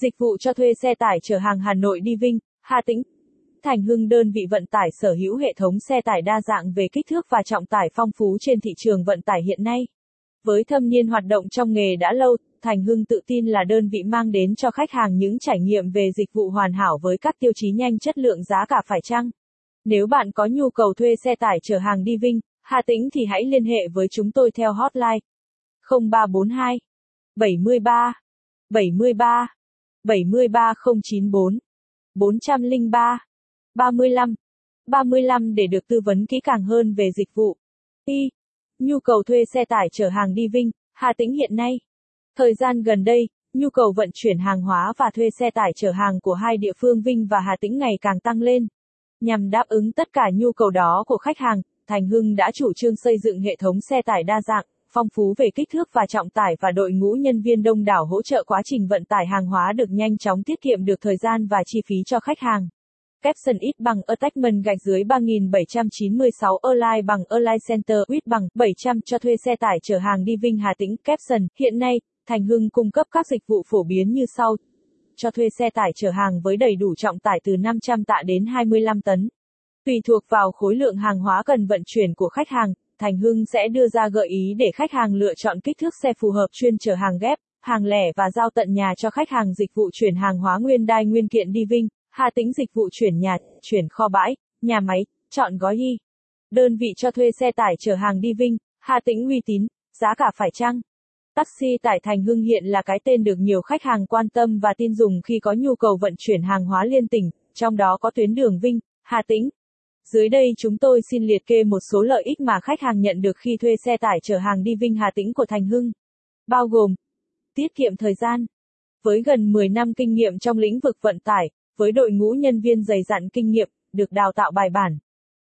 Dịch vụ cho thuê xe tải chở hàng Hà Nội đi Vinh, Hà Tĩnh. Thành Hưng đơn vị vận tải sở hữu hệ thống xe tải đa dạng về kích thước và trọng tải phong phú trên thị trường vận tải hiện nay. Với thâm niên hoạt động trong nghề đã lâu, Thành Hưng tự tin là đơn vị mang đến cho khách hàng những trải nghiệm về dịch vụ hoàn hảo với các tiêu chí nhanh chất lượng giá cả phải chăng. Nếu bạn có nhu cầu thuê xe tải chở hàng đi Vinh, Hà Tĩnh thì hãy liên hệ với chúng tôi theo hotline 0342 73 73 73094 403 35 35 để được tư vấn kỹ càng hơn về dịch vụ. Y. Nhu cầu thuê xe tải chở hàng đi Vinh, Hà Tĩnh hiện nay. Thời gian gần đây, nhu cầu vận chuyển hàng hóa và thuê xe tải chở hàng của hai địa phương Vinh và Hà Tĩnh ngày càng tăng lên. Nhằm đáp ứng tất cả nhu cầu đó của khách hàng, Thành Hưng đã chủ trương xây dựng hệ thống xe tải đa dạng, phong phú về kích thước và trọng tải và đội ngũ nhân viên đông đảo hỗ trợ quá trình vận tải hàng hóa được nhanh chóng tiết kiệm được thời gian và chi phí cho khách hàng. Capson ít bằng Attachment gạch dưới 3796 Align bằng Align Center ít bằng 700 cho thuê xe tải chở hàng đi Vinh Hà Tĩnh Capson. Hiện nay, Thành Hưng cung cấp các dịch vụ phổ biến như sau. Cho thuê xe tải chở hàng với đầy đủ trọng tải từ 500 tạ đến 25 tấn. Tùy thuộc vào khối lượng hàng hóa cần vận chuyển của khách hàng, Thành Hưng sẽ đưa ra gợi ý để khách hàng lựa chọn kích thước xe phù hợp chuyên chở hàng ghép, hàng lẻ và giao tận nhà cho khách hàng dịch vụ chuyển hàng hóa nguyên đai nguyên kiện đi Vinh, Hà Tĩnh dịch vụ chuyển nhà, chuyển kho bãi, nhà máy, chọn gói y. Đơn vị cho thuê xe tải chở hàng đi Vinh, Hà Tĩnh uy tín, giá cả phải chăng? Taxi tải Thành Hưng hiện là cái tên được nhiều khách hàng quan tâm và tin dùng khi có nhu cầu vận chuyển hàng hóa liên tỉnh, trong đó có tuyến đường Vinh, Hà Tĩnh, dưới đây chúng tôi xin liệt kê một số lợi ích mà khách hàng nhận được khi thuê xe tải chở hàng đi Vinh Hà Tĩnh của Thành Hưng. Bao gồm Tiết kiệm thời gian Với gần 10 năm kinh nghiệm trong lĩnh vực vận tải, với đội ngũ nhân viên dày dặn kinh nghiệm, được đào tạo bài bản.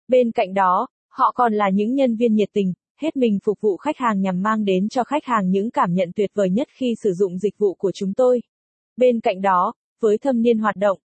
Bên cạnh đó, họ còn là những nhân viên nhiệt tình, hết mình phục vụ khách hàng nhằm mang đến cho khách hàng những cảm nhận tuyệt vời nhất khi sử dụng dịch vụ của chúng tôi. Bên cạnh đó, với thâm niên hoạt động,